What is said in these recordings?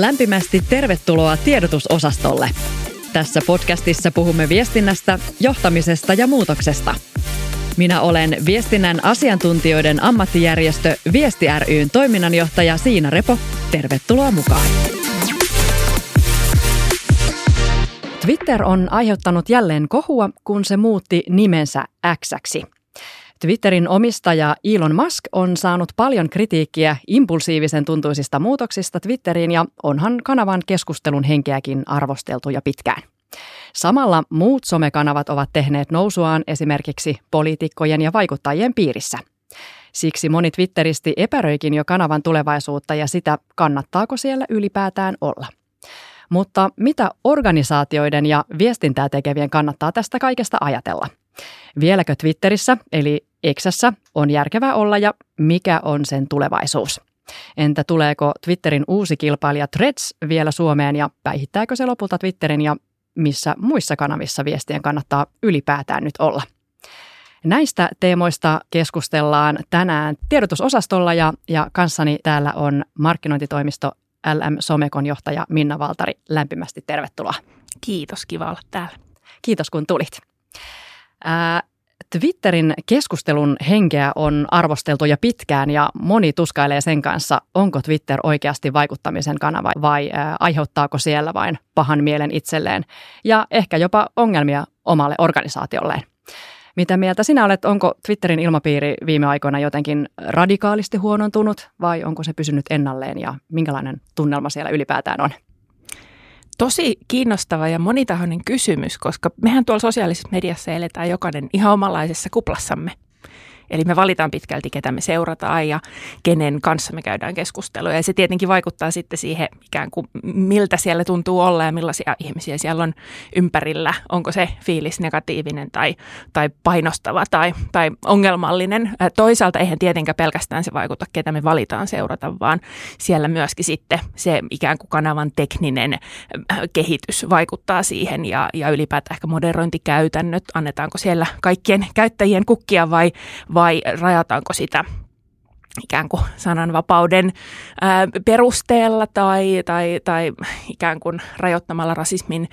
Lämpimästi tervetuloa tiedotusosastolle. Tässä podcastissa puhumme viestinnästä, johtamisesta ja muutoksesta. Minä olen viestinnän asiantuntijoiden ammattijärjestö Viesti ryn toiminnanjohtaja Siina Repo. Tervetuloa mukaan. Twitter on aiheuttanut jälleen kohua, kun se muutti nimensä Xäksi. Twitterin omistaja Elon Musk on saanut paljon kritiikkiä impulsiivisen tuntuisista muutoksista Twitteriin ja onhan kanavan keskustelun henkeäkin arvosteltu jo pitkään. Samalla muut somekanavat ovat tehneet nousuaan esimerkiksi poliitikkojen ja vaikuttajien piirissä. Siksi moni Twitteristi epäröikin jo kanavan tulevaisuutta ja sitä, kannattaako siellä ylipäätään olla. Mutta mitä organisaatioiden ja viestintää tekevien kannattaa tästä kaikesta ajatella? Vieläkö Twitterissä, eli Xssä, on järkevää olla ja mikä on sen tulevaisuus? Entä tuleeko Twitterin uusi kilpailija Threads vielä Suomeen ja päihittääkö se lopulta Twitterin ja missä muissa kanavissa viestien kannattaa ylipäätään nyt olla? Näistä teemoista keskustellaan tänään tiedotusosastolla ja, ja kanssani täällä on markkinointitoimisto LM Somekon johtaja Minna Valtari. Lämpimästi tervetuloa. Kiitos, kiva olla täällä. Kiitos kun tulit. Twitterin keskustelun henkeä on arvosteltu jo pitkään ja moni tuskailee sen kanssa, onko Twitter oikeasti vaikuttamisen kanava vai aiheuttaako siellä vain pahan mielen itselleen ja ehkä jopa ongelmia omalle organisaatiolleen. Mitä mieltä sinä olet, onko Twitterin ilmapiiri viime aikoina jotenkin radikaalisti huonontunut vai onko se pysynyt ennalleen ja minkälainen tunnelma siellä ylipäätään on? Tosi kiinnostava ja monitahoinen kysymys, koska mehän tuolla sosiaalisessa mediassa eletään jokainen ihan omanlaisessa kuplassamme – Eli me valitaan pitkälti, ketä me seurataan ja kenen kanssa me käydään keskustelua. Ja se tietenkin vaikuttaa sitten siihen ikään kuin, miltä siellä tuntuu olla ja millaisia ihmisiä siellä on ympärillä. Onko se fiilis negatiivinen tai, tai painostava tai, tai ongelmallinen. Toisaalta eihän tietenkään pelkästään se vaikuta, ketä me valitaan seurata, vaan siellä myöskin sitten se ikään kuin kanavan tekninen kehitys vaikuttaa siihen ja, ja ylipäätään ehkä moderointikäytännöt. Annetaanko siellä kaikkien käyttäjien kukkia vai, vai rajataanko sitä ikään kuin sananvapauden ää, perusteella tai, tai, tai ikään kuin rajoittamalla rasismin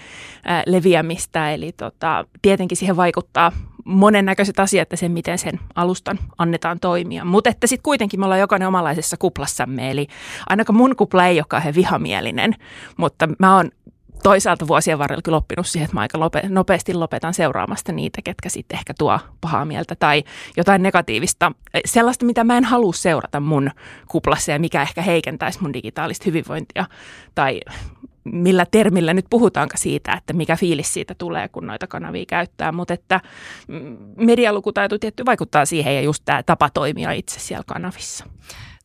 ää, leviämistä. Eli tota, tietenkin siihen vaikuttaa monennäköiset asiat ja sen, miten sen alustan annetaan toimia. Mutta että sitten kuitenkin me ollaan jokainen omanlaisessa kuplassamme. Eli ainakaan mun kupla ei ole kauhean vihamielinen, mutta mä oon toisaalta vuosien varrella kyllä oppinut siihen, että mä aika lope, nopeasti lopetan seuraamasta niitä, ketkä sitten ehkä tuo pahaa mieltä tai jotain negatiivista. Sellaista, mitä mä en halua seurata mun kuplassa ja mikä ehkä heikentäisi mun digitaalista hyvinvointia tai millä termillä nyt puhutaanko siitä, että mikä fiilis siitä tulee, kun noita kanavia käyttää, mutta että mm, medialukutaito tietty vaikuttaa siihen ja just tämä tapa toimia itse siellä kanavissa.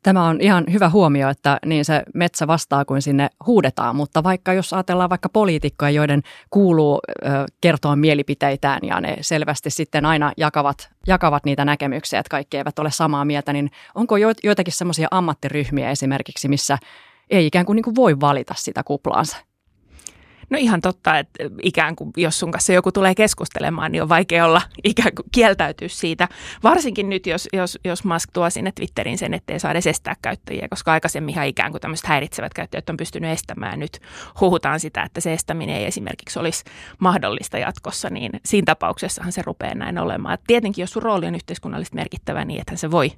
Tämä on ihan hyvä huomio, että niin se metsä vastaa kuin sinne huudetaan, mutta vaikka jos ajatellaan vaikka poliitikkoja, joiden kuuluu ö, kertoa mielipiteitään ja ne selvästi sitten aina jakavat, jakavat niitä näkemyksiä, että kaikki eivät ole samaa mieltä, niin onko joitakin semmoisia ammattiryhmiä esimerkiksi, missä ei ikään kuin, niin kuin voi valita sitä kuplaansa? No ihan totta, että ikään kuin jos sun kanssa joku tulee keskustelemaan, niin on vaikea olla ikään kuin kieltäytyä siitä. Varsinkin nyt, jos, jos, jos Musk tuo sinne Twitterin sen, ettei saa edes estää käyttäjiä, koska aikaisemminhan ikään kuin tämmöiset häiritsevät käyttäjät on pystynyt estämään. Nyt huhutaan sitä, että se estäminen ei esimerkiksi olisi mahdollista jatkossa, niin siinä tapauksessahan se rupeaa näin olemaan. Et tietenkin, jos sun rooli on yhteiskunnallisesti merkittävä, niin että se voi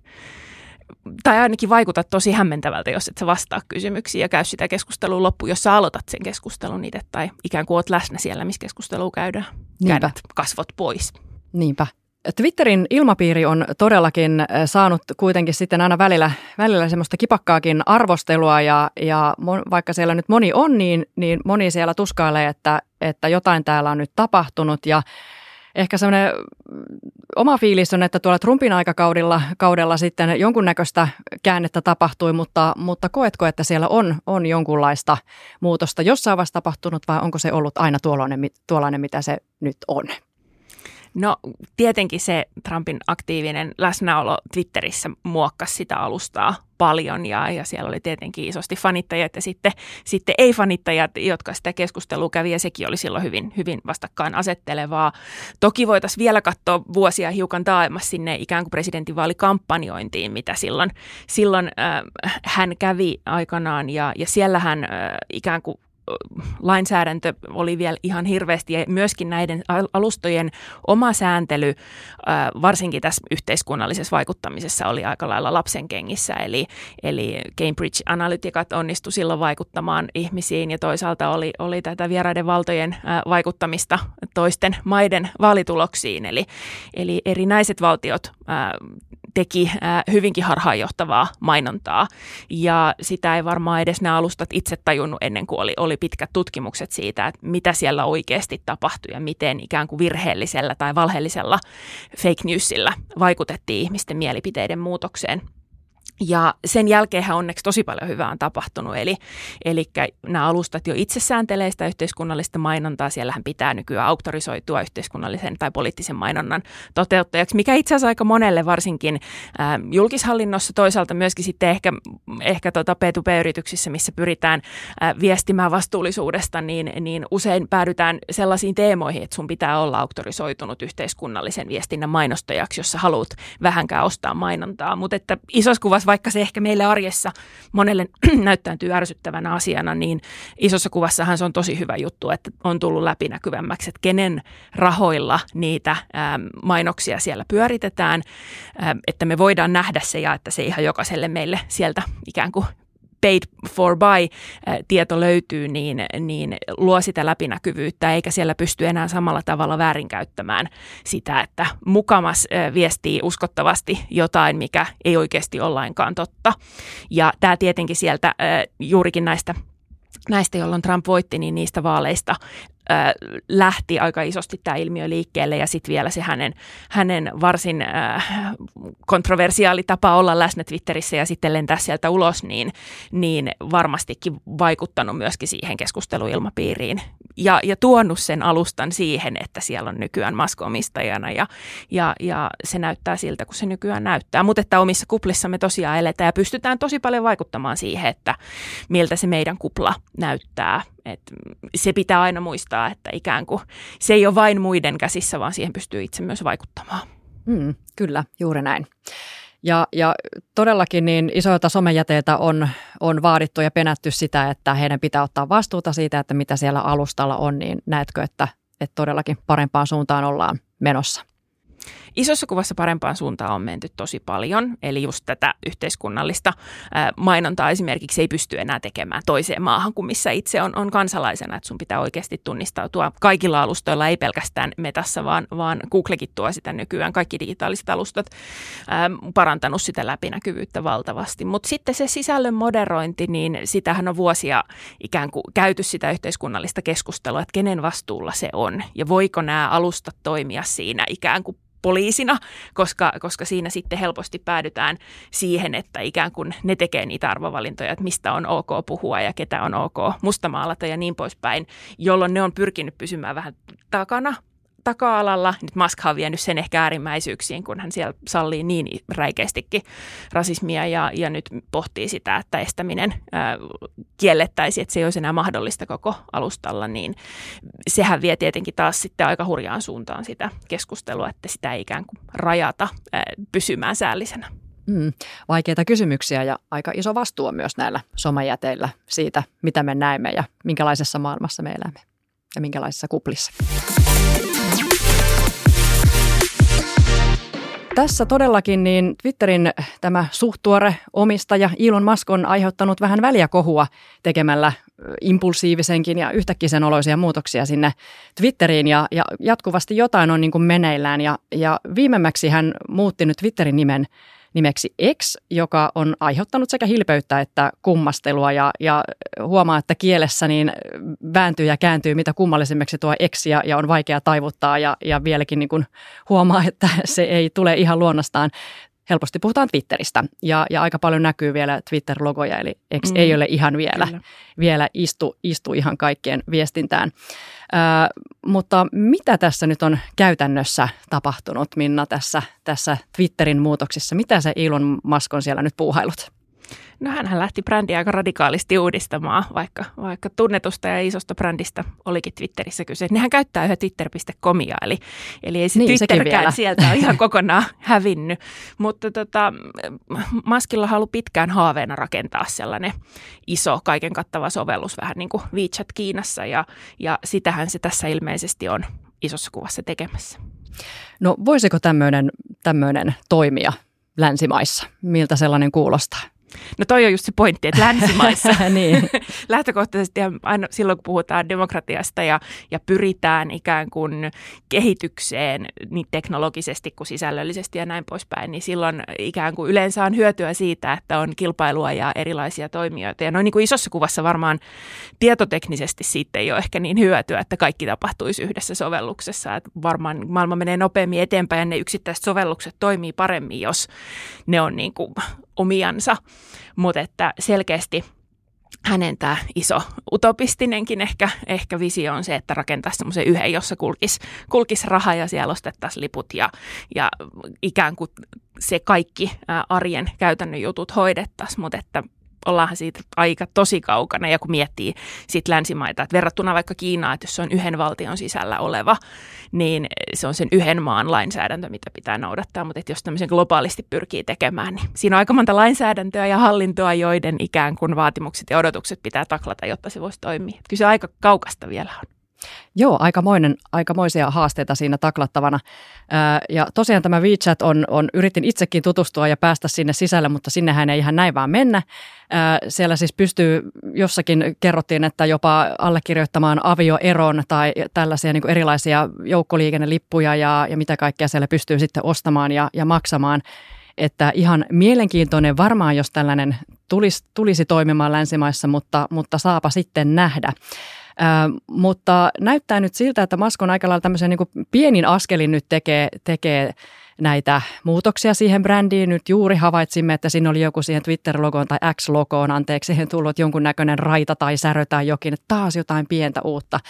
tai ainakin vaikuta tosi hämmentävältä, jos et sä vastaa kysymyksiin ja käy sitä keskustelua loppuun, jos sä aloitat sen keskustelun niitä, tai ikään kuin oot läsnä siellä, missä keskustelua käydään. Niinpä. kasvot pois. Niinpä. Twitterin ilmapiiri on todellakin äh, saanut kuitenkin sitten aina välillä, välillä semmoista kipakkaakin arvostelua ja, ja vaikka siellä nyt moni on, niin, niin moni siellä tuskailee, että, että jotain täällä on nyt tapahtunut ja ehkä semmoinen oma fiilis on, että tuolla Trumpin aikakaudella kaudella sitten jonkunnäköistä käännettä tapahtui, mutta, mutta koetko, että siellä on, on jonkunlaista muutosta jossain vaiheessa tapahtunut vai onko se ollut aina tuollainen, tuollainen mitä se nyt on? No tietenkin se Trumpin aktiivinen läsnäolo Twitterissä muokkasi sitä alustaa paljon ja, ja siellä oli tietenkin isosti fanittajat ja sitten, sitten ei-fanittajat, jotka sitä keskustelua kävi ja sekin oli silloin hyvin, hyvin vastakkain asettelevaa. Toki voitaisiin vielä katsoa vuosia hiukan taaemmas sinne ikään kuin presidentinvaalikampanjointiin, mitä silloin, silloin äh, hän kävi aikanaan ja, ja siellähän äh, ikään kuin lainsäädäntö oli vielä ihan hirveästi ja myöskin näiden alustojen oma sääntely, varsinkin tässä yhteiskunnallisessa vaikuttamisessa oli aika lailla lapsen kengissä. Eli, eli Cambridge Analyticat onnistui silloin vaikuttamaan ihmisiin ja toisaalta oli, oli tätä vieraiden valtojen vaikuttamista toisten maiden vaalituloksiin. Eli, eli erinäiset valtiot teki hyvinkin harhaanjohtavaa mainontaa ja sitä ei varmaan edes nämä alustat itse tajunnut ennen kuin oli, oli pitkät tutkimukset siitä, että mitä siellä oikeasti tapahtui ja miten ikään kuin virheellisellä tai valheellisella fake newsillä vaikutettiin ihmisten mielipiteiden muutokseen. Ja sen jälkeen onneksi tosi paljon hyvää on tapahtunut, eli, eli nämä alustat jo itse sääntelee sitä yhteiskunnallista mainontaa. Siellähän pitää nykyään auktorisoitua yhteiskunnallisen tai poliittisen mainonnan toteuttajaksi, mikä itse asiassa aika monelle varsinkin äh, julkishallinnossa, toisaalta myöskin sitten ehkä, ehkä tota P2P-yrityksissä, missä pyritään äh, viestimään vastuullisuudesta, niin, niin usein päädytään sellaisiin teemoihin, että sun pitää olla auktorisoitunut yhteiskunnallisen viestinnän mainostajaksi, jos sä haluat vähänkään ostaa mainontaa, mutta että isossa kuvassa vaikka se ehkä meille arjessa monelle näyttäytyy ärsyttävänä asiana, niin isossa kuvassahan se on tosi hyvä juttu, että on tullut läpinäkyvämmäksi, että kenen rahoilla niitä ää, mainoksia siellä pyöritetään, ää, että me voidaan nähdä se ja että se ihan jokaiselle meille sieltä ikään kuin paid for by tieto löytyy, niin, niin luo sitä läpinäkyvyyttä, eikä siellä pysty enää samalla tavalla väärinkäyttämään sitä, että mukamas viestii uskottavasti jotain, mikä ei oikeasti ole lainkaan totta. Ja tämä tietenkin sieltä juurikin näistä näistä, jolloin Trump voitti, niin niistä vaaleista lähti aika isosti tämä ilmiö liikkeelle ja sitten vielä se hänen, hänen varsin äh, kontroversiaali tapa olla läsnä Twitterissä ja sitten lentää sieltä ulos, niin, niin varmastikin vaikuttanut myöskin siihen keskusteluilmapiiriin ja, ja tuonut sen alustan siihen, että siellä on nykyään maskomistajana ja, ja, ja se näyttää siltä, kun se nykyään näyttää. Mutta että omissa kuplissamme tosiaan eletään ja pystytään tosi paljon vaikuttamaan siihen, että miltä se meidän kupla näyttää. Et se pitää aina muistaa, että ikään kuin se ei ole vain muiden käsissä, vaan siihen pystyy itse myös vaikuttamaan. Mm, kyllä, juuri näin. Ja, ja todellakin niin isoilta somejäteiltä on, on vaadittu ja penätty sitä, että heidän pitää ottaa vastuuta siitä, että mitä siellä alustalla on, niin näetkö, että, että todellakin parempaan suuntaan ollaan menossa? Isossa kuvassa parempaan suuntaan on menty tosi paljon, eli just tätä yhteiskunnallista mainontaa esimerkiksi ei pysty enää tekemään toiseen maahan kuin missä itse on, on kansalaisena, että sun pitää oikeasti tunnistautua kaikilla alustoilla, ei pelkästään metassa, vaan, vaan Googlekin tuo sitä nykyään, kaikki digitaaliset alustat parantanut sitä läpinäkyvyyttä valtavasti. Mutta sitten se sisällön moderointi, niin sitähän on vuosia ikään kuin käyty sitä yhteiskunnallista keskustelua, että kenen vastuulla se on ja voiko nämä alustat toimia siinä ikään kuin poliisina, koska, koska siinä sitten helposti päädytään siihen, että ikään kuin ne tekee niitä arvovalintoja, että mistä on ok puhua ja ketä on ok mustamaalata ja niin poispäin, jolloin ne on pyrkinyt pysymään vähän takana taka-alalla. Nyt Musk on vienyt sen ehkä äärimmäisyyksiin, kun hän siellä sallii niin räikeästikin rasismia ja, ja nyt pohtii sitä, että estäminen ää, kiellettäisiin, että se ei olisi enää mahdollista koko alustalla, niin sehän vie tietenkin taas sitten aika hurjaan suuntaan sitä keskustelua, että sitä ei ikään kuin rajata ää, pysymään säällisenä. Mm, vaikeita kysymyksiä ja aika iso vastuu on myös näillä somajäteillä siitä, mitä me näemme ja minkälaisessa maailmassa me elämme ja minkälaisissa kuplissa. Tässä todellakin niin Twitterin tämä suhtuore omistaja Elon Musk on aiheuttanut vähän väliä kohua tekemällä impulsiivisenkin ja yhtäkkisen oloisia muutoksia sinne Twitteriin ja, ja jatkuvasti jotain on niin kuin meneillään ja, ja viimemmäksi hän muutti nyt Twitterin nimen nimeksi X, joka on aiheuttanut sekä hilpeyttä että kummastelua ja, ja huomaa, että kielessä niin vääntyy ja kääntyy mitä kummallisemmaksi tuo X ja, ja on vaikea taivuttaa ja, ja vieläkin niin kuin huomaa, että se ei tule ihan luonnostaan. Helposti puhutaan Twitteristä ja, ja aika paljon näkyy vielä Twitter-logoja, eli X mm. ei ole ihan vielä, vielä istu, istu ihan kaikkien viestintään. Ö, mutta mitä tässä nyt on käytännössä tapahtunut, Minna, tässä, tässä Twitterin muutoksissa? Mitä se Elon Musk on siellä nyt puuhailut? No hän lähti brändiä aika radikaalisti uudistamaan, vaikka, vaikka tunnetusta ja isosta brändistä olikin Twitterissä kyse. Nehän käyttää yhä twitter.comia, eli, eli ei se niin, Twitterkään sieltä ole ihan kokonaan hävinnyt. Mutta tota, Maskilla halu pitkään haaveena rakentaa sellainen iso, kaiken kattava sovellus, vähän niin kuin WeChat Kiinassa, ja, ja sitähän se tässä ilmeisesti on isossa kuvassa tekemässä. No voisiko tämmöinen toimia länsimaissa? Miltä sellainen kuulostaa? No toi on just se pointti, että länsimaissa niin. lähtökohtaisesti aina silloin, kun puhutaan demokratiasta ja, ja pyritään ikään kuin kehitykseen niin teknologisesti kuin sisällöllisesti ja näin poispäin, niin silloin ikään kuin yleensä on hyötyä siitä, että on kilpailua ja erilaisia toimijoita. Ja noin niin kuin isossa kuvassa varmaan tietoteknisesti siitä ei ole ehkä niin hyötyä, että kaikki tapahtuisi yhdessä sovelluksessa. Että varmaan maailma menee nopeammin eteenpäin ja ne yksittäiset sovellukset toimii paremmin, jos ne on niin kuin omiansa, mutta että selkeästi hänen tämä iso utopistinenkin ehkä, ehkä visio on se, että rakentaa semmoisen yhden, jossa kulkisi kulkis raha ja siellä ostettaisiin liput ja, ja ikään kuin se kaikki arjen käytännön jutut hoidettaisiin, mutta että ollaanhan siitä aika tosi kaukana. Ja kun miettii sit länsimaita, että verrattuna vaikka Kiinaan, että jos se on yhden valtion sisällä oleva, niin se on sen yhden maan lainsäädäntö, mitä pitää noudattaa. Mutta jos tämmöisen globaalisti pyrkii tekemään, niin siinä on aika monta lainsäädäntöä ja hallintoa, joiden ikään kuin vaatimukset ja odotukset pitää taklata, jotta se voisi toimia. Kyllä se aika kaukasta vielä on. Joo, aikamoinen, aikamoisia haasteita siinä taklattavana. Ja tosiaan tämä WeChat on, on, yritin itsekin tutustua ja päästä sinne sisälle, mutta sinnehän ei ihan näin vaan mennä. Siellä siis pystyy, jossakin kerrottiin, että jopa allekirjoittamaan avioeron tai tällaisia niin erilaisia joukkoliikennelippuja ja, ja mitä kaikkea siellä pystyy sitten ostamaan ja, ja maksamaan. Että ihan mielenkiintoinen varmaan, jos tällainen tulisi, tulisi toimimaan länsimaissa, mutta, mutta saapa sitten nähdä mutta näyttää nyt siltä, että Musk on aika lailla tämmöisen niin pienin askelin nyt tekee, tekee näitä muutoksia siihen brändiin. Nyt juuri havaitsimme, että siinä oli joku siihen Twitter-logoon tai X-logoon, anteeksi, siihen tullut jonkunnäköinen raita tai särö tai jokin, taas jotain pientä uutta.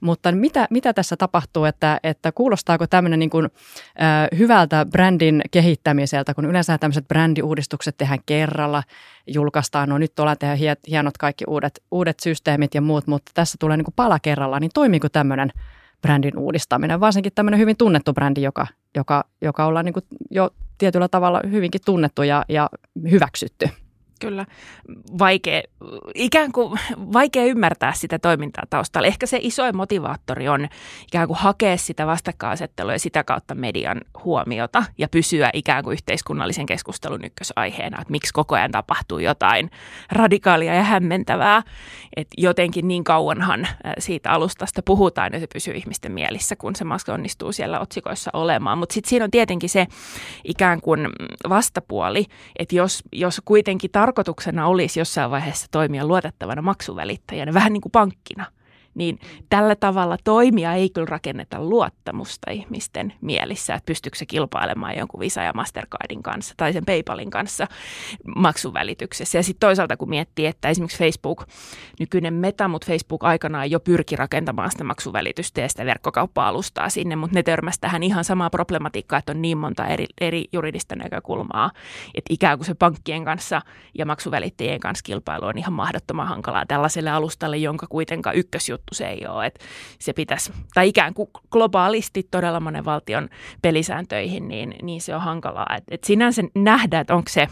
Mutta mitä, mitä tässä tapahtuu, että, että kuulostaako tämmöinen niin kuin, äh, hyvältä brändin kehittämiseltä, kun yleensä tämmöiset brändiuudistukset tehdään kerralla, julkaistaan, no nyt ollaan tehdä hienot kaikki uudet, uudet systeemit ja muut, mutta tässä tulee niin kuin pala kerralla, niin toimiiko tämmöinen brändin uudistaminen, varsinkin tämmöinen hyvin tunnettu brändi, joka, joka, joka ollaan niin jo tietyllä tavalla hyvinkin tunnettu ja, ja hyväksytty. Kyllä. Vaikea, ikään kuin vaikea ymmärtää sitä toimintaa taustalla. Ehkä se isoin motivaattori on ikään kuin hakea sitä vastakkainasettelua ja sitä kautta median huomiota ja pysyä ikään kuin yhteiskunnallisen keskustelun ykkösaiheena, että miksi koko ajan tapahtuu jotain radikaalia ja hämmentävää. Että jotenkin niin kauanhan siitä alustasta puhutaan ja se pysyy ihmisten mielissä, kun se maska onnistuu siellä otsikoissa olemaan. Mutta sitten siinä on tietenkin se ikään kuin vastapuoli, että jos, jos kuitenkin tar- tarkoituksena olisi jossain vaiheessa toimia luotettavana maksuvälittäjänä, vähän niin kuin pankkina – niin tällä tavalla toimia ei kyllä rakenneta luottamusta ihmisten mielissä, että pystyykö se kilpailemaan jonkun Visa ja Mastercardin kanssa tai sen PayPalin kanssa maksuvälityksessä. Ja sitten toisaalta kun miettii, että esimerkiksi Facebook, nykyinen Meta, mutta Facebook aikanaan jo pyrki rakentamaan sitä maksuvälitystä ja sitä verkkokauppa-alustaa sinne, mutta ne törmäsi tähän ihan samaa problematiikkaa, että on niin monta eri, eri juridista näkökulmaa, että ikään kuin se pankkien kanssa ja maksuvälittäjien kanssa kilpailu on ihan mahdottoman hankalaa tällaiselle alustalle, jonka kuitenkaan ykkösjuttu juttu se ei ole. Että se pitäisi, tai ikään kuin globaalisti todella monen valtion pelisääntöihin, niin, niin se on hankalaa. Et, et sinänsä nähdä, että onko se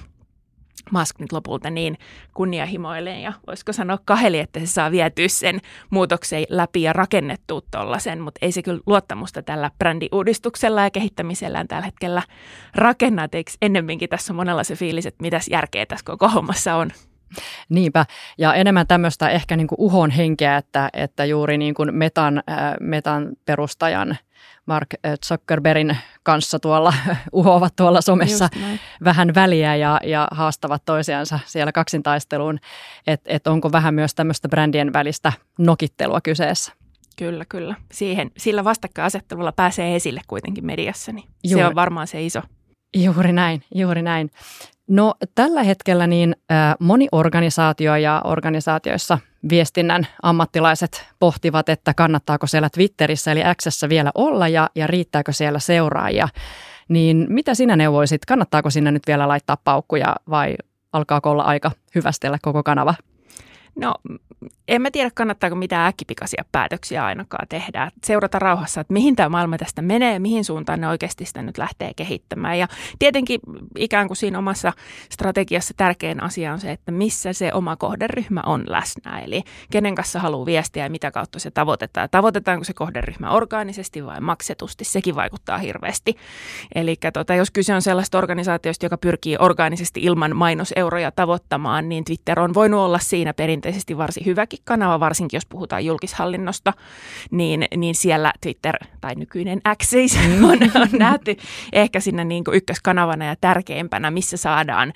Musk nyt lopulta niin kunnianhimoilleen ja voisiko sanoa kaheli, että se saa vietyä sen muutoksen läpi ja rakennettua tuollaisen, mutta ei se kyllä luottamusta tällä brändiuudistuksella ja kehittämisellään tällä hetkellä rakenna, eikö ennemminkin tässä on monella se fiilis, että mitäs järkeä tässä koko hommassa on. Niinpä, ja enemmän tämmöistä ehkä niin kuin uhon henkeä, että, että juuri niin kuin Metan, äh, Metan perustajan Mark äh, Zuckerbergin kanssa tuolla uhovat tuolla somessa vähän väliä ja, ja haastavat toisiansa siellä kaksintaisteluun, että et onko vähän myös tämmöistä brändien välistä nokittelua kyseessä. Kyllä, kyllä. Siihen, sillä vastakkainasettelulla pääsee esille kuitenkin mediassa, niin Juuri. se on varmaan se iso Juuri näin, juuri näin. No tällä hetkellä niin moni organisaatio ja organisaatioissa viestinnän ammattilaiset pohtivat, että kannattaako siellä Twitterissä eli Xssä vielä olla ja, ja riittääkö siellä seuraajia. Niin mitä sinä neuvoisit, kannattaako sinne nyt vielä laittaa paukkuja vai alkaako olla aika hyvästellä koko kanava? No en mä tiedä, kannattaako mitään äkkipikaisia päätöksiä ainakaan tehdä. Seurata rauhassa, että mihin tämä maailma tästä menee, mihin suuntaan ne oikeasti sitä nyt lähtee kehittämään. Ja tietenkin ikään kuin siinä omassa strategiassa tärkein asia on se, että missä se oma kohderyhmä on läsnä. Eli kenen kanssa haluaa viestiä ja mitä kautta se tavoitetaan. Tavoitetaanko se kohderyhmä orgaanisesti vai maksetusti, sekin vaikuttaa hirveästi. Eli tota, jos kyse on sellaista organisaatiosta, joka pyrkii orgaanisesti ilman mainoseuroja tavoittamaan, niin Twitter on voinut olla siinä perinteisesti varsin hyväkin kanava, varsinkin jos puhutaan julkishallinnosta, niin, niin siellä Twitter tai nykyinen X mm. on, on nähty ehkä sinne niin kuin ykköskanavana ja tärkeimpänä, missä saadaan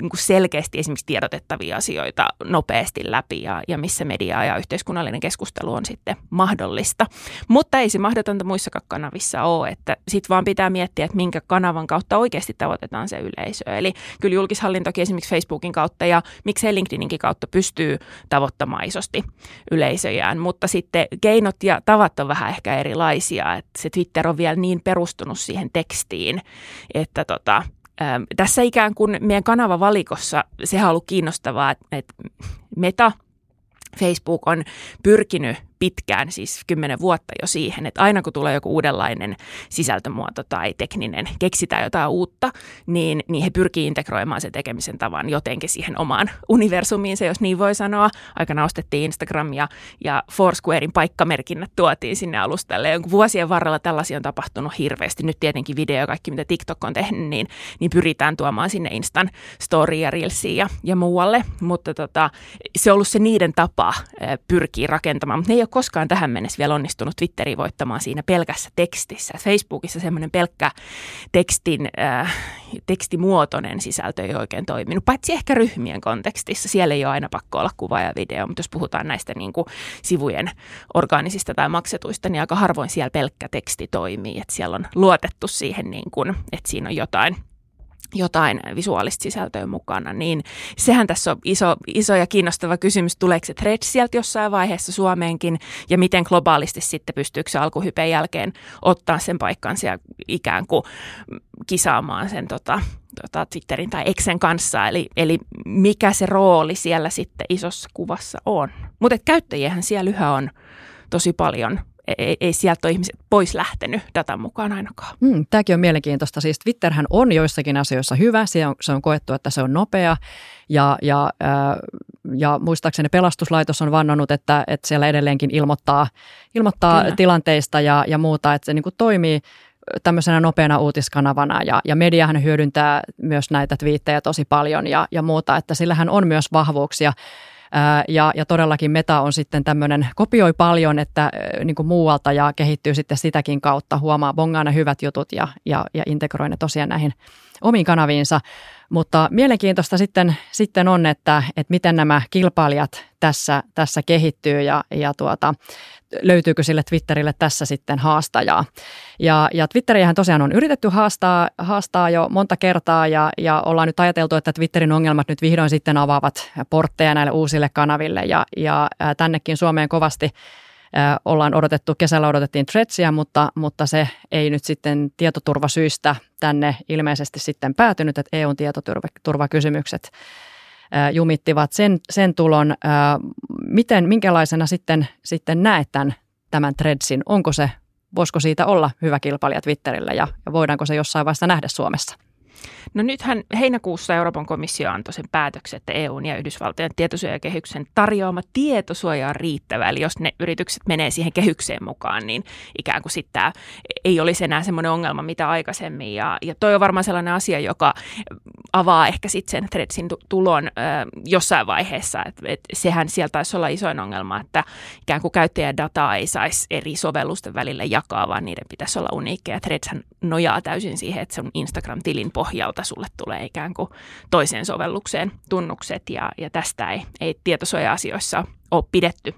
niin kuin selkeästi esimerkiksi tiedotettavia asioita nopeasti läpi ja, ja missä media ja yhteiskunnallinen keskustelu on sitten mahdollista. Mutta ei se mahdotonta muissakaan kanavissa ole, että sitten vaan pitää miettiä, että minkä kanavan kautta oikeasti tavoitetaan se yleisö. Eli kyllä julkishallintokin esimerkiksi Facebookin kautta ja miksei LinkedIninkin kautta pystyy tavoittamaan isosti yleisöjään, mutta sitten keinot ja tavat on vähän ehkä erilaisia, että se Twitter on vielä niin perustunut siihen tekstiin, että tota, tässä ikään kuin meidän kanavavalikossa se on ollut kiinnostavaa, että Meta, Facebook on pyrkinyt pitkään, siis kymmenen vuotta jo siihen, että aina kun tulee joku uudenlainen sisältömuoto tai tekninen, keksitään jotain uutta, niin, niin he pyrkii integroimaan sen tekemisen tavan jotenkin siihen omaan universumiinsa, jos niin voi sanoa. Aikana ostettiin Instagram ja, ja Foursquarein paikkamerkinnät tuotiin sinne alustalle. Ja vuosien varrella tällaisia on tapahtunut hirveästi. Nyt tietenkin video ja kaikki, mitä TikTok on tehnyt, niin, niin pyritään tuomaan sinne Instan story ja Reelsiin ja, ja muualle. Mutta tota, se on ollut se niiden tapa pyrkii rakentamaan. Mutta ne ei ole koskaan tähän mennessä vielä onnistunut Twitteri voittamaan siinä pelkässä tekstissä. Facebookissa semmoinen pelkkä tekstin, äh, tekstimuotoinen sisältö ei oikein toiminut, paitsi ehkä ryhmien kontekstissa. Siellä ei ole aina pakko olla kuva ja video, mutta jos puhutaan näistä niin kuin sivujen orgaanisista tai maksetuista, niin aika harvoin siellä pelkkä teksti toimii. Että siellä on luotettu siihen, niin kuin, että siinä on jotain jotain visuaalista sisältöä mukana, niin sehän tässä on iso, iso ja kiinnostava kysymys, tuleeko se thread sieltä jossain vaiheessa Suomeenkin? Ja miten globaalisti sitten pystyykö se alkuhypeen jälkeen ottaa sen paikkansa ja ikään kuin kisaamaan sen tota, tota Twitterin tai Exen kanssa, eli, eli mikä se rooli siellä sitten isossa kuvassa on. Mutta käyttäjiähän siellä yhä on tosi paljon ei, ei sieltä ole ihmiset pois lähtenyt datan mukaan ainakaan. Mm, tämäkin on mielenkiintoista. Siis Twitterhän on joissakin asioissa hyvä. Se on, se on koettu, että se on nopea ja, ja, äh, ja muistaakseni pelastuslaitos on vannonut, että, että siellä edelleenkin ilmoittaa, ilmoittaa tilanteista ja, ja muuta, että se niin kuin toimii tämmöisenä nopeana uutiskanavana ja, ja mediahan hyödyntää myös näitä twiittejä tosi paljon ja, ja muuta, että sillähän on myös vahvuuksia. Ja, ja todellakin Meta on sitten tämmöinen, kopioi paljon että, niin kuin muualta ja kehittyy sitten sitäkin kautta, huomaa bongaa ne hyvät jutut ja, ja, ja integroi ne tosiaan näihin omiin kanaviinsa. Mutta mielenkiintoista sitten, sitten on, että, että miten nämä kilpailijat tässä, tässä kehittyy ja, ja tuota, löytyykö sille Twitterille tässä sitten haastajaa. Ja, ja Twitteriähän tosiaan on yritetty haastaa, haastaa jo monta kertaa ja, ja ollaan nyt ajateltu, että Twitterin ongelmat nyt vihdoin sitten avaavat portteja näille uusille kanaville ja, ja tännekin Suomeen kovasti ollaan odotettu, kesällä odotettiin Threadsia, mutta, mutta se ei nyt sitten tietoturvasyistä tänne ilmeisesti sitten päätynyt, että EUn tietoturvakysymykset jumittivat sen, sen tulon. Miten, minkälaisena sitten, sitten näet tämän, tämän Threadsin? Onko se, voisiko siitä olla hyvä kilpailija Twitterillä ja, ja voidaanko se jossain vaiheessa nähdä Suomessa? No nythän heinäkuussa Euroopan komissio antoi sen päätöksen, että EUn ja Yhdysvaltojen tietosuojakehyksen tarjoama tietosuoja on riittävä. Eli jos ne yritykset menee siihen kehykseen mukaan, niin ikään kuin sitten tämä ei olisi enää semmoinen ongelma, mitä aikaisemmin. Ja, ja toi on varmaan sellainen asia, joka avaa ehkä sitten sen Threadsin tulon ö, jossain vaiheessa. Et, et sehän sieltä taisi olla isoin ongelma, että ikään kuin käyttäjädataa ei saisi eri sovellusten välillä jakaa, vaan niiden pitäisi olla uniikkeja. Threadshän nojaa täysin siihen, että se on Instagram-tilin pohjalta sulle tulee ikään kuin toiseen sovellukseen tunnukset ja, ja tästä ei, ei tietosuoja-asioissa ole pidetty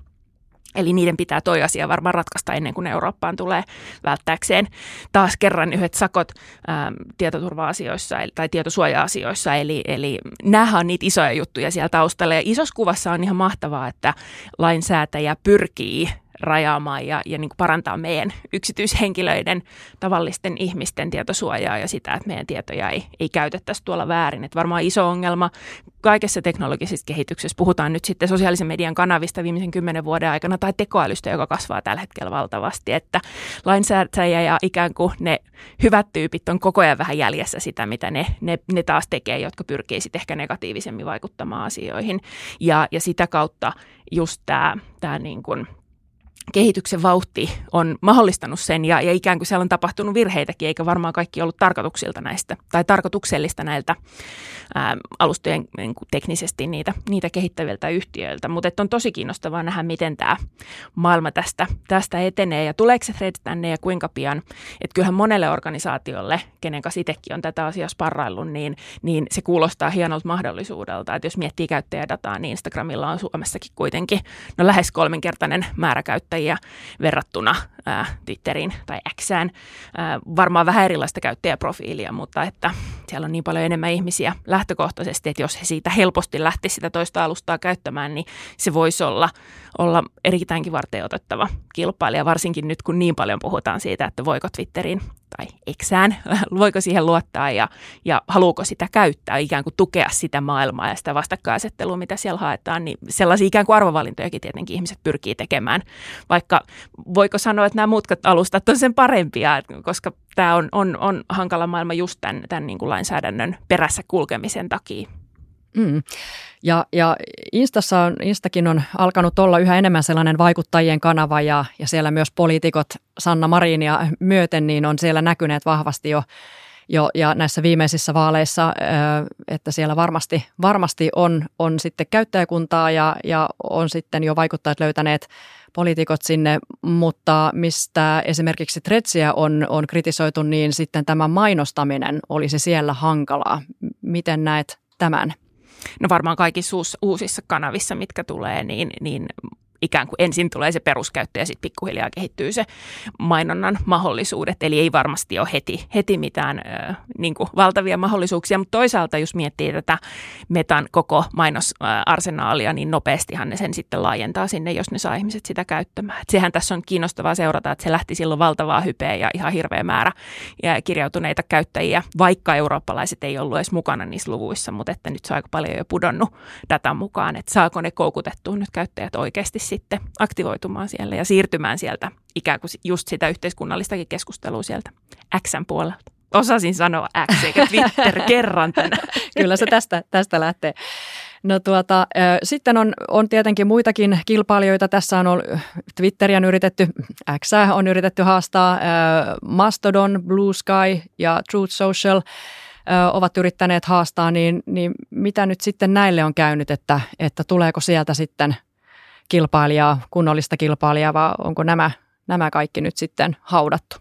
Eli niiden pitää toi asia varmaan ratkaista ennen kuin Eurooppaan tulee välttääkseen taas kerran yhdet sakot ää, tietoturva-asioissa tai tietosuoja-asioissa. Eli, eli nämä on niitä isoja juttuja siellä taustalla. Ja isossa kuvassa on ihan mahtavaa, että lainsäätäjä pyrkii rajaamaan ja, ja niin kuin parantaa meidän yksityishenkilöiden, tavallisten ihmisten tietosuojaa ja sitä, että meidän tietoja ei, ei käytettäisi tuolla väärin. Että varmaan iso ongelma kaikessa teknologisessa kehityksessä, puhutaan nyt sitten sosiaalisen median kanavista viimeisen kymmenen vuoden aikana tai tekoälystä, joka kasvaa tällä hetkellä valtavasti, että lainsäätäjä ja ikään kuin ne hyvät tyypit on koko ajan vähän jäljessä sitä, mitä ne, ne, ne taas tekee, jotka pyrkii sitten ehkä negatiivisemmin vaikuttamaan asioihin. Ja, ja sitä kautta just tämä, tämä niin kuin – kehityksen vauhti on mahdollistanut sen ja, ja ikään kuin siellä on tapahtunut virheitäkin, eikä varmaan kaikki ollut tarkoituksilta näistä tai tarkoituksellista näiltä ää, alustojen niin kuin teknisesti niitä, niitä kehittäviltä yhtiöiltä. Mutta on tosi kiinnostavaa nähdä, miten tämä maailma tästä, tästä etenee ja tuleeko se tänne ja kuinka pian. Että kyllähän monelle organisaatiolle, kenen kanssa itsekin on tätä asiaa sparraillut, niin, niin se kuulostaa hienolta mahdollisuudelta. Että jos miettii käyttäjädataa, niin Instagramilla on Suomessakin kuitenkin no lähes kolminkertainen määrä käyttäjiä käyttäjiä verrattuna ää, Twitteriin tai Xään. Ää, varmaan vähän erilaista käyttäjäprofiilia, mutta että siellä on niin paljon enemmän ihmisiä lähtökohtaisesti, että jos he siitä helposti lähti sitä toista alustaa käyttämään, niin se voisi olla, olla erittäinkin varten otettava kilpailija, varsinkin nyt kun niin paljon puhutaan siitä, että voiko Twitteriin tai eksään, voiko siihen luottaa ja, ja haluuko sitä käyttää, ikään kuin tukea sitä maailmaa ja sitä vastakkainasettelua, mitä siellä haetaan, niin sellaisia ikään kuin arvovalintojakin tietenkin ihmiset pyrkii tekemään, vaikka voiko sanoa, että nämä muut alustat on sen parempia, koska tämä on, on, on hankala maailma just tämän, tämän niin kuin lainsäädännön perässä kulkemisen takia. Mm. Ja, ja Instassa on, Instakin on alkanut olla yhä enemmän sellainen vaikuttajien kanava ja, ja siellä myös poliitikot Sanna Marinia myöten niin on siellä näkyneet vahvasti jo, jo ja näissä viimeisissä vaaleissa, että siellä varmasti, varmasti on, on sitten käyttäjäkuntaa ja, ja on sitten jo vaikuttajat löytäneet poliitikot sinne, mutta mistä esimerkiksi Tretsiä on, on kritisoitu, niin sitten tämä mainostaminen olisi siellä hankalaa. Miten näet tämän? No varmaan kaikissa uusissa kanavissa, mitkä tulee, niin, niin ikään kuin ensin tulee se peruskäyttö ja sitten pikkuhiljaa kehittyy se mainonnan mahdollisuudet. Eli ei varmasti ole heti, heti mitään ö, niin kuin valtavia mahdollisuuksia, mutta toisaalta jos miettii tätä metan koko mainosarsenaalia, niin nopeastihan ne sen sitten laajentaa sinne, jos ne saa ihmiset sitä käyttämään. Et sehän tässä on kiinnostavaa seurata, että se lähti silloin valtavaa hypeä ja ihan hirveä määrä ja kirjautuneita käyttäjiä, vaikka eurooppalaiset ei ollut edes mukana niissä luvuissa, mutta että nyt se on aika paljon jo pudonnut datan mukaan, että saako ne koukutettua nyt käyttäjät oikeasti sitten aktivoitumaan siellä ja siirtymään sieltä ikään kuin just sitä yhteiskunnallistakin keskustelua sieltä Xn puolelta. Osasin sanoa X eikä Twitter kerran tänään. Kyllä se tästä, tästä lähtee. No tuota, sitten on, on tietenkin muitakin kilpailijoita. Tässä on ollut, Twitteriä on yritetty, X on yritetty haastaa, Mastodon, Blue Sky ja Truth Social ovat yrittäneet haastaa, niin, niin mitä nyt sitten näille on käynyt, että, että tuleeko sieltä sitten – kilpailijaa, kunnollista kilpailijaa, vai onko nämä, nämä kaikki nyt sitten haudattu?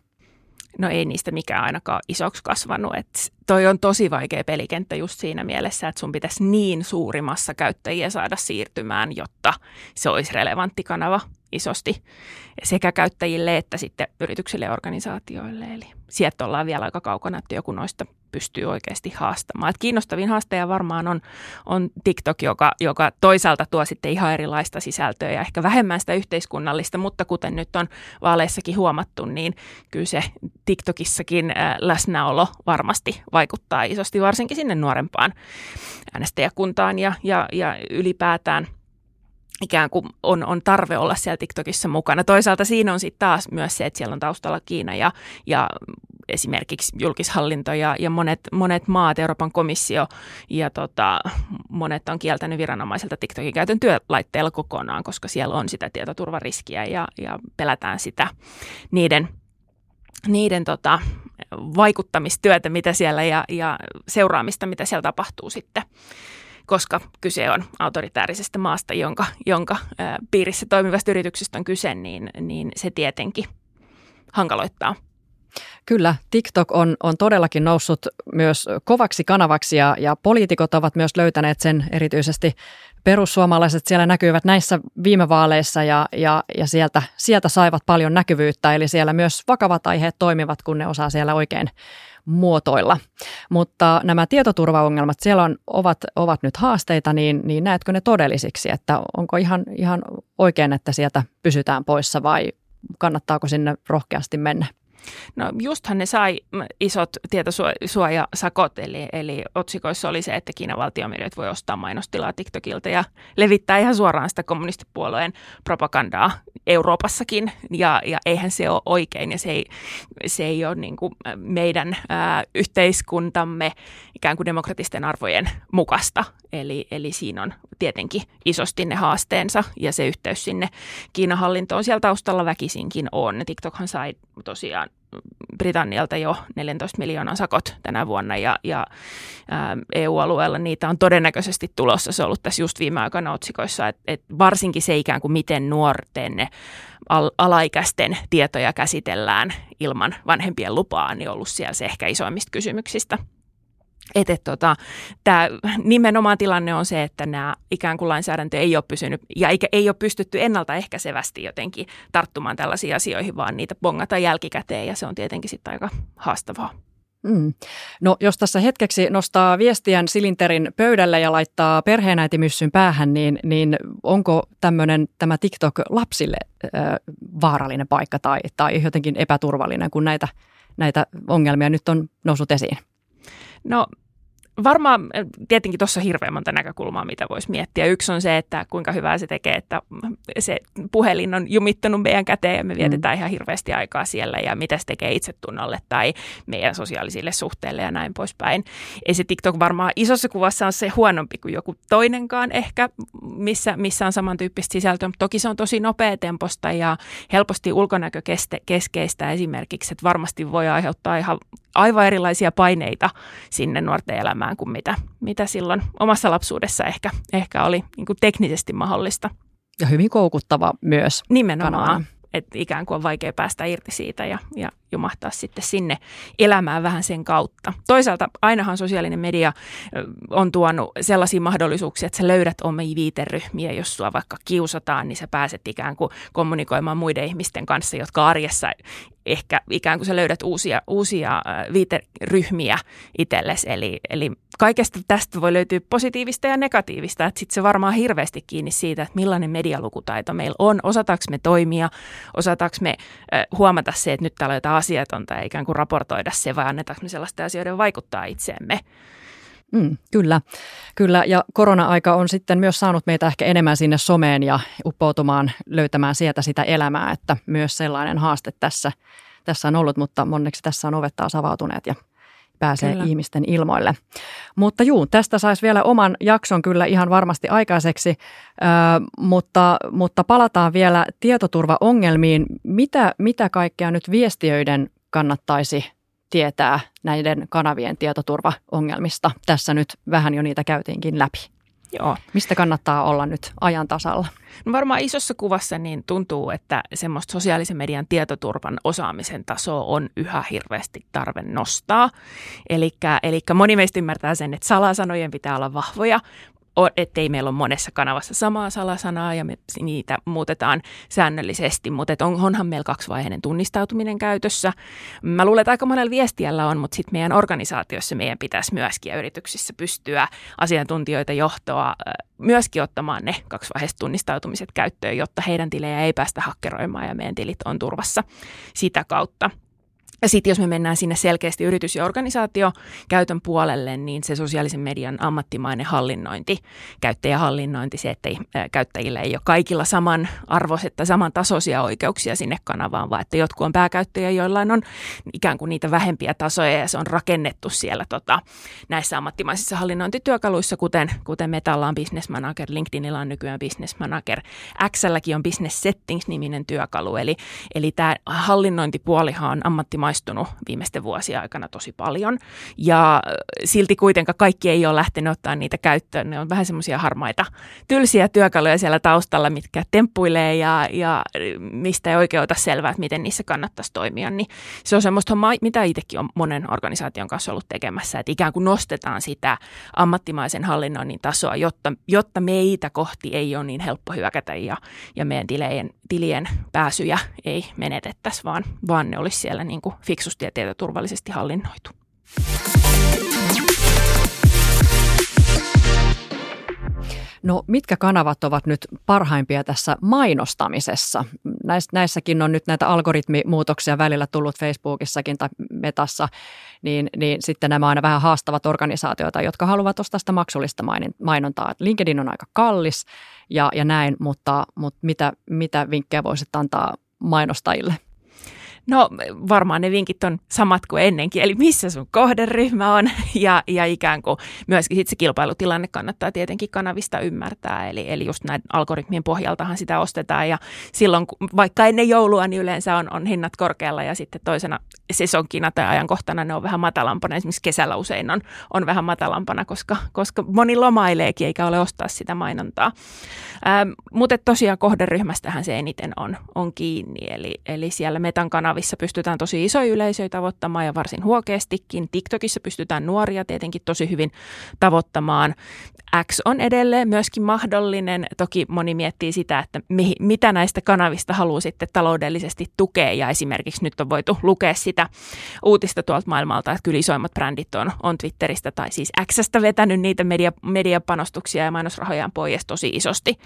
No ei niistä mikään ainakaan isoksi kasvanut. Et toi on tosi vaikea pelikenttä just siinä mielessä, että sun pitäisi niin suurimassa käyttäjiä saada siirtymään, jotta se olisi relevantti kanava isosti sekä käyttäjille että sitten yrityksille ja organisaatioille. Eli sieltä ollaan vielä aika kaukana, että joku noista pystyy oikeasti haastamaan. Et kiinnostavin haastaja varmaan on, on TikTok, joka, joka toisaalta tuo sitten ihan erilaista sisältöä ja ehkä vähemmän sitä yhteiskunnallista, mutta kuten nyt on vaaleissakin huomattu, niin kyllä se TikTokissakin läsnäolo varmasti vaikuttaa isosti varsinkin sinne nuorempaan äänestäjäkuntaan ja, ja, ja ylipäätään – ikään kuin on, on tarve olla siellä TikTokissa mukana. Toisaalta siinä on sitten taas myös se, että siellä on taustalla Kiina ja, ja esimerkiksi julkishallinto ja, ja monet, monet maat, Euroopan komissio ja tota, monet on kieltänyt viranomaiselta TikTokin käytön työlaitteella kokonaan, koska siellä on sitä tietoturvariskiä ja, ja pelätään sitä niiden, niiden tota, vaikuttamistyötä, mitä siellä ja, ja seuraamista, mitä siellä tapahtuu sitten koska kyse on autoritäärisestä maasta, jonka, jonka piirissä toimivasta yrityksestä on kyse, niin, niin se tietenkin hankaloittaa. Kyllä, TikTok on, on todellakin noussut myös kovaksi kanavaksi ja, ja poliitikot ovat myös löytäneet sen erityisesti perussuomalaiset. Siellä näkyivät näissä viime vaaleissa ja, ja, ja sieltä, sieltä saivat paljon näkyvyyttä, eli siellä myös vakavat aiheet toimivat, kun ne osaa siellä oikein muotoilla. Mutta nämä tietoturvaongelmat siellä on, ovat, ovat nyt haasteita, niin, niin näetkö ne todellisiksi, että onko ihan, ihan oikein, että sieltä pysytään poissa vai kannattaako sinne rohkeasti mennä? No justhan ne sai isot tietosuojasakot, eli, eli otsikoissa oli se, että Kiinan valtiomediat voi ostaa mainostilaa TikTokilta ja levittää ihan suoraan sitä kommunistipuolueen propagandaa Euroopassakin, ja, ja eihän se ole oikein, ja se ei, se ei ole niin kuin meidän ää, yhteiskuntamme ikään kuin demokratisten arvojen mukasta. Eli, eli siinä on tietenkin isosti ne haasteensa, ja se yhteys sinne Kiinan hallintoon siellä taustalla väkisinkin on. TikTokhan sai tosiaan Britannialta jo 14 miljoonan sakot tänä vuonna ja, ja ää, EU-alueella niitä on todennäköisesti tulossa. Se on ollut tässä just viime aikoina otsikoissa, että et varsinkin se ikään kuin miten nuorten al- alaikäisten tietoja käsitellään ilman vanhempien lupaa, niin on ollut siellä se ehkä isoimmista kysymyksistä. Että et, tota, tämä nimenomaan tilanne on se, että nämä ikään kuin lainsäädäntö ei ole pysynyt ja eikä, ei ole pystytty ennaltaehkäisevästi jotenkin tarttumaan tällaisiin asioihin, vaan niitä bongata jälkikäteen ja se on tietenkin sitten aika haastavaa. Mm. No jos tässä hetkeksi nostaa viestiän silinterin pöydälle ja laittaa perheenäitimyssyn päähän, niin, niin onko tämmöinen tämä TikTok lapsille ö, vaarallinen paikka tai, tai jotenkin epäturvallinen, kun näitä, näitä ongelmia nyt on noussut esiin? No varmaan eh, tietenkin tuossa hirveän monta näkökulmaa, mitä voisi miettiä. Yksi on se, että kuinka hyvää se tekee, että se puhelin on jumittanut meidän käteen ja me vietetään mm. ihan hirveästi aikaa siellä ja mitä se tekee itsetunnolle tai meidän sosiaalisille suhteille ja näin poispäin. Ei se TikTok varmaan isossa kuvassa on se huonompi kuin joku toinenkaan ehkä, missä, missä on samantyyppistä sisältöä, mutta toki se on tosi nopeatemposta ja helposti ulkonäkökeskeistä esimerkiksi, että varmasti voi aiheuttaa ihan aivan erilaisia paineita sinne nuorten elämään kuin mitä, mitä silloin omassa lapsuudessa ehkä, ehkä oli niin kuin teknisesti mahdollista. Ja hyvin koukuttava myös. Nimenomaan. Että ikään kuin on vaikea päästä irti siitä ja, ja jumahtaa sitten sinne elämään vähän sen kautta. Toisaalta ainahan sosiaalinen media on tuonut sellaisia mahdollisuuksia, että sä löydät omia viiteryhmiä, jos sua vaikka kiusataan, niin sä pääset ikään kuin kommunikoimaan muiden ihmisten kanssa, jotka arjessa ehkä ikään kuin sä löydät uusia, uusia viiteryhmiä itsellesi. Eli, eli kaikesta tästä voi löytyä positiivista ja negatiivista, sitten se varmaan hirveästi kiinni siitä, että millainen medialukutaito meillä on. Osataanko me toimia, osataanko me huomata se, että nyt täällä on jotain asiatonta ja ikään kuin raportoida se, vai annetaanko me sellaisten asioiden vaikuttaa itseemme. Mm, kyllä, kyllä. Ja korona-aika on sitten myös saanut meitä ehkä enemmän sinne someen ja uppoutumaan löytämään sieltä sitä elämää, että myös sellainen haaste tässä, tässä on ollut, mutta onneksi tässä on ovet taas avautuneet ja pääsee kyllä. ihmisten ilmoille. Mutta juu, tästä saisi vielä oman jakson kyllä ihan varmasti aikaiseksi, äh, mutta, mutta palataan vielä tietoturvaongelmiin. Mitä, mitä kaikkea nyt viestiöiden kannattaisi tietää näiden kanavien tietoturvaongelmista? Tässä nyt vähän jo niitä käytiinkin läpi. Joo. Mistä kannattaa olla nyt ajan tasalla? No varmaan isossa kuvassa niin tuntuu, että semmoista sosiaalisen median tietoturvan osaamisen tasoa on yhä hirveästi tarve nostaa. Eli moni meistä ymmärtää sen, että salasanojen pitää olla vahvoja, ettei meillä ole monessa kanavassa samaa salasanaa ja me niitä muutetaan säännöllisesti, mutta on, onhan meillä kaksivaiheinen tunnistautuminen käytössä. Mä luulen, että aika monella viestiällä on, mutta sitten meidän organisaatiossa meidän pitäisi myöskin ja yrityksissä pystyä asiantuntijoita johtoa myöskin ottamaan ne kaksivaiheiset tunnistautumiset käyttöön, jotta heidän tilejä ei päästä hakkeroimaan ja meidän tilit on turvassa sitä kautta. Ja sitten jos me mennään sinne selkeästi yritys- ja organisaatiokäytön puolelle, niin se sosiaalisen median ammattimainen hallinnointi, käyttäjähallinnointi, se, että käyttäjillä ei ole kaikilla saman arvoiset tai saman tasoisia oikeuksia sinne kanavaan, vaan että jotkut on pääkäyttäjiä, joilla on ikään kuin niitä vähempiä tasoja ja se on rakennettu siellä tota, näissä ammattimaisissa hallinnointityökaluissa, kuten, kuten Metalla on Business Manager, LinkedInilla on nykyään Business Manager, Xlläkin on Business Settings-niminen työkalu, eli, eli tämä hallinnointipuolihan on ammattimainen maistunut viimeisten vuosien aikana tosi paljon. Ja silti kuitenkaan kaikki ei ole lähtenyt ottaa niitä käyttöön. Ne on vähän semmoisia harmaita, tylsiä työkaluja siellä taustalla, mitkä temppuilee ja, ja mistä ei oikein ota selvää, että miten niissä kannattaisi toimia. Niin se on semmoista hommaa, mitä itsekin on monen organisaation kanssa ollut tekemässä, että ikään kuin nostetaan sitä ammattimaisen hallinnoinnin tasoa, jotta, jotta meitä kohti ei ole niin helppo hyökätä ja, ja meidän tilien, tilien pääsyjä ei menetettäisi, vaan, vaan ne olisi siellä niin kuin fiksusti ja tietoturvallisesti hallinnoitu. No mitkä kanavat ovat nyt parhaimpia tässä mainostamisessa? Näis, näissäkin on nyt näitä algoritmimuutoksia välillä tullut Facebookissakin tai Metassa, niin, niin sitten nämä aina vähän haastavat organisaatioita, jotka haluavat ostaa sitä maksullista mainontaa. LinkedIn on aika kallis ja, ja näin, mutta, mutta mitä, mitä vinkkejä voisit antaa mainostajille? No varmaan ne vinkit on samat kuin ennenkin, eli missä sun kohderyhmä on. Ja, ja ikään kuin myöskin sit se kilpailutilanne kannattaa tietenkin kanavista ymmärtää, eli, eli just näiden algoritmien pohjaltahan sitä ostetaan. Ja silloin vaikka ennen joulua niin yleensä on, on hinnat korkealla ja sitten toisena sesonkina tai ajankohtana ne on vähän matalampana, esimerkiksi kesällä usein on, on vähän matalampana, koska, koska moni lomaileekin eikä ole ostaa sitä mainontaa. Ähm, mutta tosiaan kohderyhmästähän se eniten on, on kiinni, eli, eli siellä metan kanavissa kanavissa pystytään tosi isoja yleisöjä tavoittamaan ja varsin huokeastikin. TikTokissa pystytään nuoria tietenkin tosi hyvin tavoittamaan. X on edelleen myöskin mahdollinen. Toki moni miettii sitä, että mi- mitä näistä kanavista haluaa sitten taloudellisesti tukea. Ja esimerkiksi nyt on voitu lukea sitä uutista tuolta maailmalta, että kyllä isoimmat brändit on, on Twitteristä tai siis Xstä vetänyt niitä media, mediapanostuksia ja mainosrahojaan pois tosi isosti.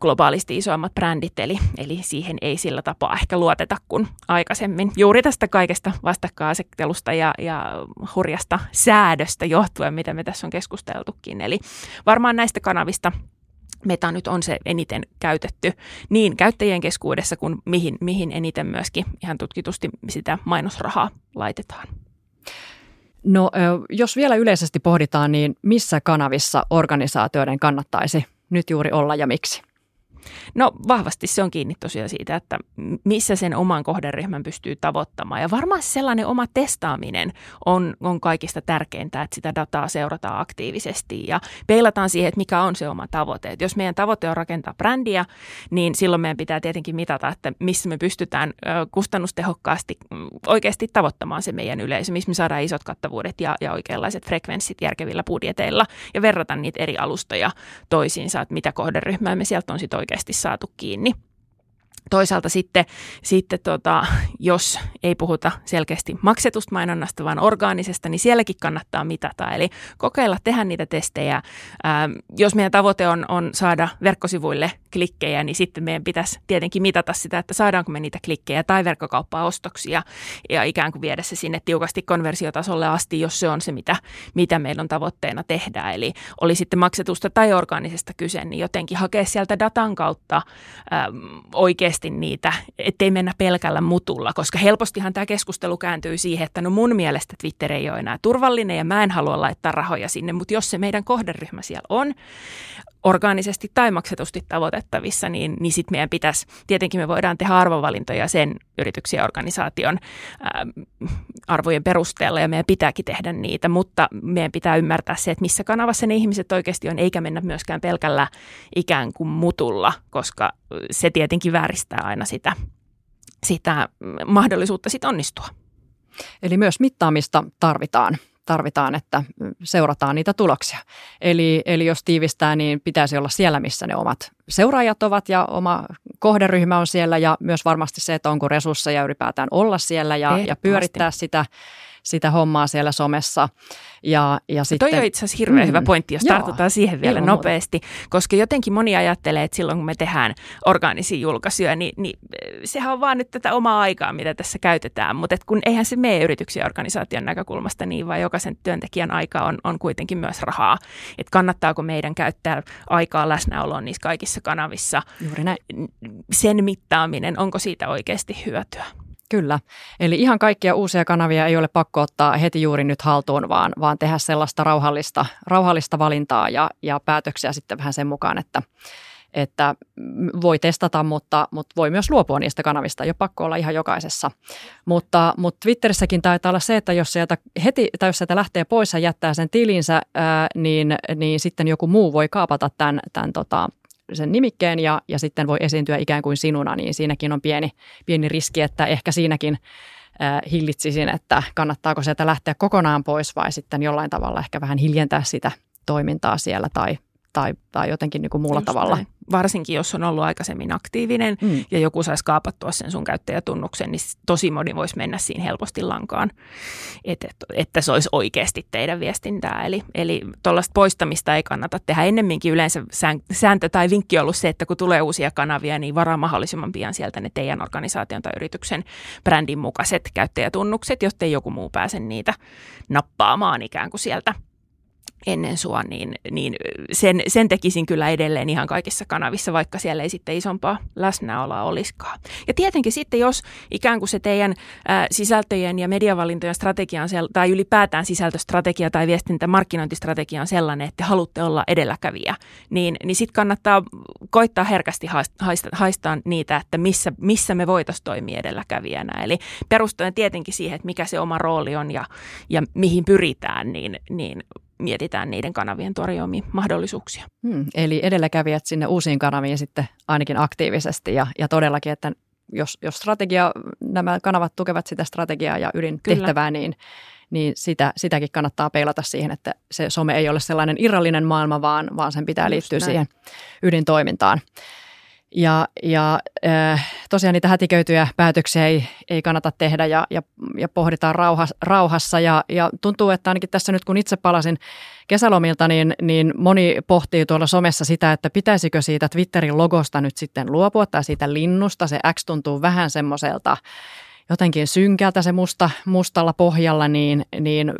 Globaalisti isoimmat brändit, eli, eli siihen ei sillä tapaa ehkä luoteta kuin aikaisemmin. Juuri tästä kaikesta vastakkainasettelusta ja, ja hurjasta säädöstä johtuen, mitä me tässä on keskusteltukin. Eli varmaan näistä kanavista Meta nyt on se eniten käytetty niin käyttäjien keskuudessa kuin mihin, mihin eniten myöskin ihan tutkitusti sitä mainosrahaa laitetaan. No jos vielä yleisesti pohditaan, niin missä kanavissa organisaatioiden kannattaisi nyt juuri olla ja miksi? No vahvasti se on kiinni tosiaan siitä, että missä sen oman kohderyhmän pystyy tavoittamaan. Ja varmaan sellainen oma testaaminen on, on kaikista tärkeintä, että sitä dataa seurataan aktiivisesti ja peilataan siihen, että mikä on se oma tavoite. Et jos meidän tavoite on rakentaa brändiä, niin silloin meidän pitää tietenkin mitata, että missä me pystytään kustannustehokkaasti oikeasti tavoittamaan se meidän yleisö, missä me saadaan isot kattavuudet ja, ja oikeanlaiset frekvenssit järkevillä budjeteilla ja verrata niitä eri alustoja toisiinsa, että mitä kohderyhmää me sieltä on sitten oikeasti oikeasti saatu kiinni. Toisaalta sitten, sitten tota, jos ei puhuta selkeästi maksetusta mainonnasta, vaan orgaanisesta, niin sielläkin kannattaa mitata. Eli kokeilla tehdä niitä testejä. Ähm, jos meidän tavoite on, on saada verkkosivuille klikkejä, niin sitten meidän pitäisi tietenkin mitata sitä, että saadaanko me niitä klikkejä tai verkkokauppaa ostoksia ja ikään kuin viedä se sinne tiukasti konversiotasolle asti, jos se on se, mitä, mitä meillä on tavoitteena tehdä. Eli oli sitten maksetusta tai orgaanisesta kyse, niin jotenkin hakea sieltä datan kautta oikeasti oikeasti niitä, ettei mennä pelkällä mutulla, koska helpostihan tämä keskustelu kääntyy siihen, että no mun mielestä Twitter ei ole enää turvallinen ja mä en halua laittaa rahoja sinne, mutta jos se meidän kohderyhmä siellä on, orgaanisesti tai maksetusti tavoitettavissa, niin, niin sitten meidän pitäisi, tietenkin me voidaan tehdä arvovalintoja sen yrityksen ja organisaation ää, arvojen perusteella ja meidän pitääkin tehdä niitä, mutta meidän pitää ymmärtää se, että missä kanavassa ne ihmiset oikeasti on, eikä mennä myöskään pelkällä ikään kuin mutulla, koska se tietenkin vääristää aina sitä, sitä mahdollisuutta sit onnistua. Eli myös mittaamista tarvitaan tarvitaan, että seurataan niitä tuloksia. Eli, eli jos tiivistää, niin pitäisi olla siellä, missä ne omat seuraajat ovat ja oma kohderyhmä on siellä ja myös varmasti se, että onko resursseja ylipäätään olla siellä ja, ja pyörittää sitä sitä hommaa siellä somessa. Ja, ja sitten, toi on itse asiassa hirveän mm, hyvä pointti, jos joo, tartutaan siihen vielä nopeasti, muuta. koska jotenkin moni ajattelee, että silloin kun me tehdään orgaanisia julkaisuja, niin, niin sehän on vaan nyt tätä omaa aikaa, mitä tässä käytetään, mutta kun eihän se mene yrityksen organisaation näkökulmasta niin, vaan jokaisen työntekijän aika on, on kuitenkin myös rahaa. Että kannattaako meidän käyttää aikaa läsnäoloon niissä kaikissa kanavissa. Juuri näin. Sen mittaaminen, onko siitä oikeasti hyötyä? Kyllä. Eli ihan kaikkia uusia kanavia ei ole pakko ottaa heti juuri nyt haltuun, vaan, vaan tehdä sellaista rauhallista, rauhallista valintaa ja, ja päätöksiä sitten vähän sen mukaan, että, että voi testata, mutta, mutta voi myös luopua niistä kanavista. Ole pakko olla ihan jokaisessa. Mutta, mutta Twitterissäkin taitaa olla se, että jos sieltä heti, tai jos sieltä lähtee pois ja jättää sen tilinsä, ää, niin, niin sitten joku muu voi kaapata tämän, tämän tota, sen nimikkeen ja, ja sitten voi esiintyä ikään kuin sinuna, niin siinäkin on pieni, pieni riski, että ehkä siinäkin hillitsisin, että kannattaako sieltä lähteä kokonaan pois vai sitten jollain tavalla ehkä vähän hiljentää sitä toimintaa siellä tai, tai, tai jotenkin niin kuin muulla Just tavalla. Näin varsinkin jos on ollut aikaisemmin aktiivinen mm. ja joku saisi kaapattua sen sun käyttäjätunnuksen, niin tosi moni voisi mennä siinä helposti lankaan, että, että se olisi oikeasti teidän viestintää. Eli, eli tuollaista poistamista ei kannata tehdä. Ennemminkin yleensä sääntö tai vinkki on ollut se, että kun tulee uusia kanavia, niin varaa mahdollisimman pian sieltä ne teidän organisaation tai yrityksen brändin mukaiset käyttäjätunnukset, jotta ei joku muu pääse niitä nappaamaan ikään kuin sieltä ennen sua, niin, niin sen, sen tekisin kyllä edelleen ihan kaikissa kanavissa, vaikka siellä ei sitten isompaa läsnäoloa olisikaan. Ja tietenkin sitten, jos ikään kuin se teidän ä, sisältöjen ja mediavalintojen strategia on sel- tai ylipäätään sisältöstrategia tai viestintä markkinointistrategia on sellainen, että haluatte olla edelläkävijä, niin, niin sitten kannattaa koittaa herkästi haista, haistaa niitä, että missä, missä me voitaisiin toimia edelläkävijänä. Eli perustuen tietenkin siihen, että mikä se oma rooli on ja, ja mihin pyritään, niin, niin mietitään niiden kanavien tarjoamia mahdollisuuksia. Hmm, eli edelläkävijät sinne uusiin kanaviin sitten ainakin aktiivisesti ja, ja todellakin, että jos, jos strategia, nämä kanavat tukevat sitä strategiaa ja ydintehtävää, niin, niin sitä, sitäkin kannattaa peilata siihen, että se some ei ole sellainen irrallinen maailma, vaan, vaan sen pitää liittyä siihen ydintoimintaan. Ja, ja äh, tosiaan niitä hätiköityjä päätöksiä ei, ei kannata tehdä ja, ja, ja pohditaan rauha, rauhassa. Ja, ja tuntuu, että ainakin tässä nyt kun itse palasin kesälomilta, niin, niin moni pohtii tuolla somessa sitä, että pitäisikö siitä Twitterin logosta nyt sitten luopua tai siitä linnusta. Se X tuntuu vähän semmoiselta jotenkin synkältä se musta, mustalla pohjalla, niin, niin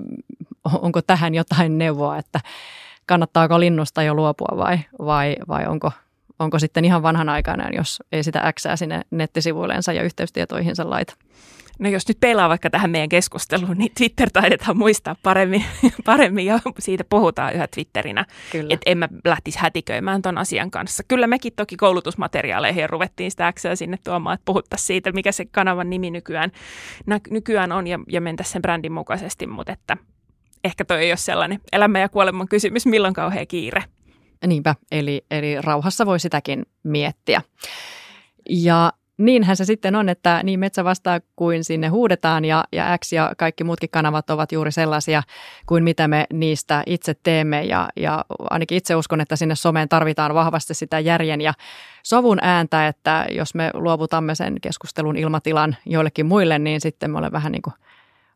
onko tähän jotain neuvoa, että kannattaako linnusta jo luopua vai, vai, vai onko, onko sitten ihan vanhanaikainen, jos ei sitä Xää sinne nettisivuillensa ja yhteystietoihinsa laita. No jos nyt peilaa vaikka tähän meidän keskusteluun, niin Twitter taidetaan muistaa paremmin, paremmin ja siitä puhutaan yhä Twitterinä. Että en mä lähtisi hätiköimään ton asian kanssa. Kyllä mekin toki koulutusmateriaaleihin ruvettiin sitä Xää sinne tuomaan, että puhuttaisiin siitä, mikä se kanavan nimi nykyään, nykyään on ja, ja mentäisiin sen brändin mukaisesti, mutta että ehkä toi ei ole sellainen elämän ja kuoleman kysymys, milloin kauhean kiire. Niinpä, eli, eli rauhassa voi sitäkin miettiä. Ja niinhän se sitten on, että niin metsä vastaa kuin sinne huudetaan ja, ja X ja kaikki muutkin kanavat ovat juuri sellaisia kuin mitä me niistä itse teemme ja, ja ainakin itse uskon, että sinne someen tarvitaan vahvasti sitä järjen ja sovun ääntä, että jos me luovutamme sen keskustelun ilmatilan joillekin muille, niin sitten me olemme vähän niin kuin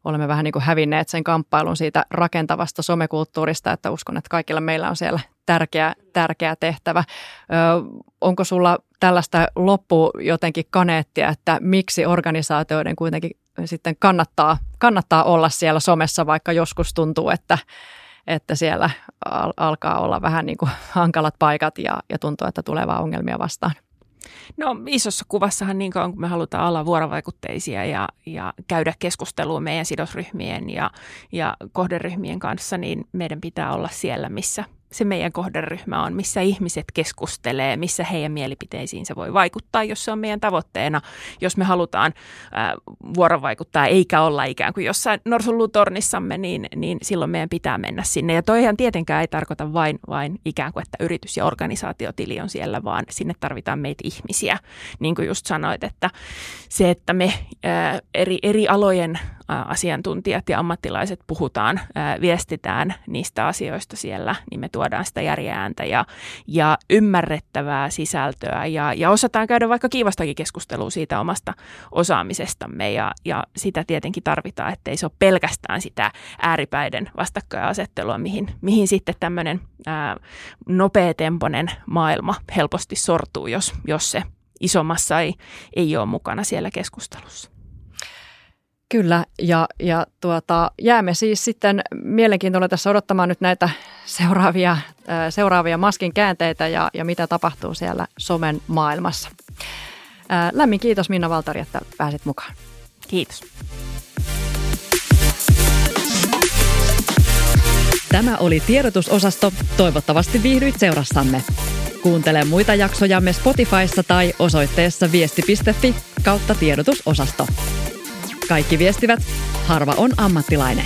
olemme vähän niin kuin hävinneet sen kamppailun siitä rakentavasta somekulttuurista, että uskon, että kaikilla meillä on siellä tärkeä, tärkeä tehtävä. Ö, onko sulla tällaista loppu jotenkin kaneettia, että miksi organisaatioiden kuitenkin sitten kannattaa, kannattaa olla siellä somessa, vaikka joskus tuntuu, että, että siellä al- alkaa olla vähän niin kuin hankalat paikat ja, ja tuntuu, että tulee vaan ongelmia vastaan? No isossa kuvassahan niin kauan kun me halutaan olla vuorovaikutteisia ja, ja käydä keskustelua meidän sidosryhmien ja, ja kohderyhmien kanssa, niin meidän pitää olla siellä, missä, se meidän kohderyhmä on, missä ihmiset keskustelee, missä heidän mielipiteisiin se voi vaikuttaa, jos se on meidän tavoitteena, jos me halutaan ää, vuorovaikuttaa eikä olla ikään kuin jossain norsunluutornissamme, niin, niin silloin meidän pitää mennä sinne. Ja toihan tietenkään ei tarkoita vain, vain ikään kuin, että yritys- ja organisaatiotili on siellä, vaan sinne tarvitaan meitä ihmisiä. Niin kuin just sanoit, että se, että me ää, eri, eri alojen asiantuntijat ja ammattilaiset puhutaan, viestitään niistä asioista siellä, niin me tuodaan sitä järjeääntä ja, ja ymmärrettävää sisältöä ja, ja osataan käydä vaikka kiivastakin keskustelua siitä omasta osaamisestamme ja, ja sitä tietenkin tarvitaan, ettei se ole pelkästään sitä ääripäiden vastakkainasettelua, mihin, mihin sitten tämmöinen nopeatempoinen maailma helposti sortuu, jos, jos se isommassa ei, ei ole mukana siellä keskustelussa. Kyllä, ja, ja tuota, jäämme siis sitten mielenkiintoista tässä odottamaan nyt näitä seuraavia, ää, seuraavia maskin käänteitä ja, ja mitä tapahtuu siellä somen maailmassa. Ää, lämmin kiitos Minna Valtari, että pääsit mukaan. Kiitos. Tämä oli tiedotusosasto. Toivottavasti viihdyit seurassamme. Kuuntele muita jaksojamme Spotifyssa tai osoitteessa viesti.fi kautta tiedotusosasto. Kaikki viestivät, harva on ammattilainen.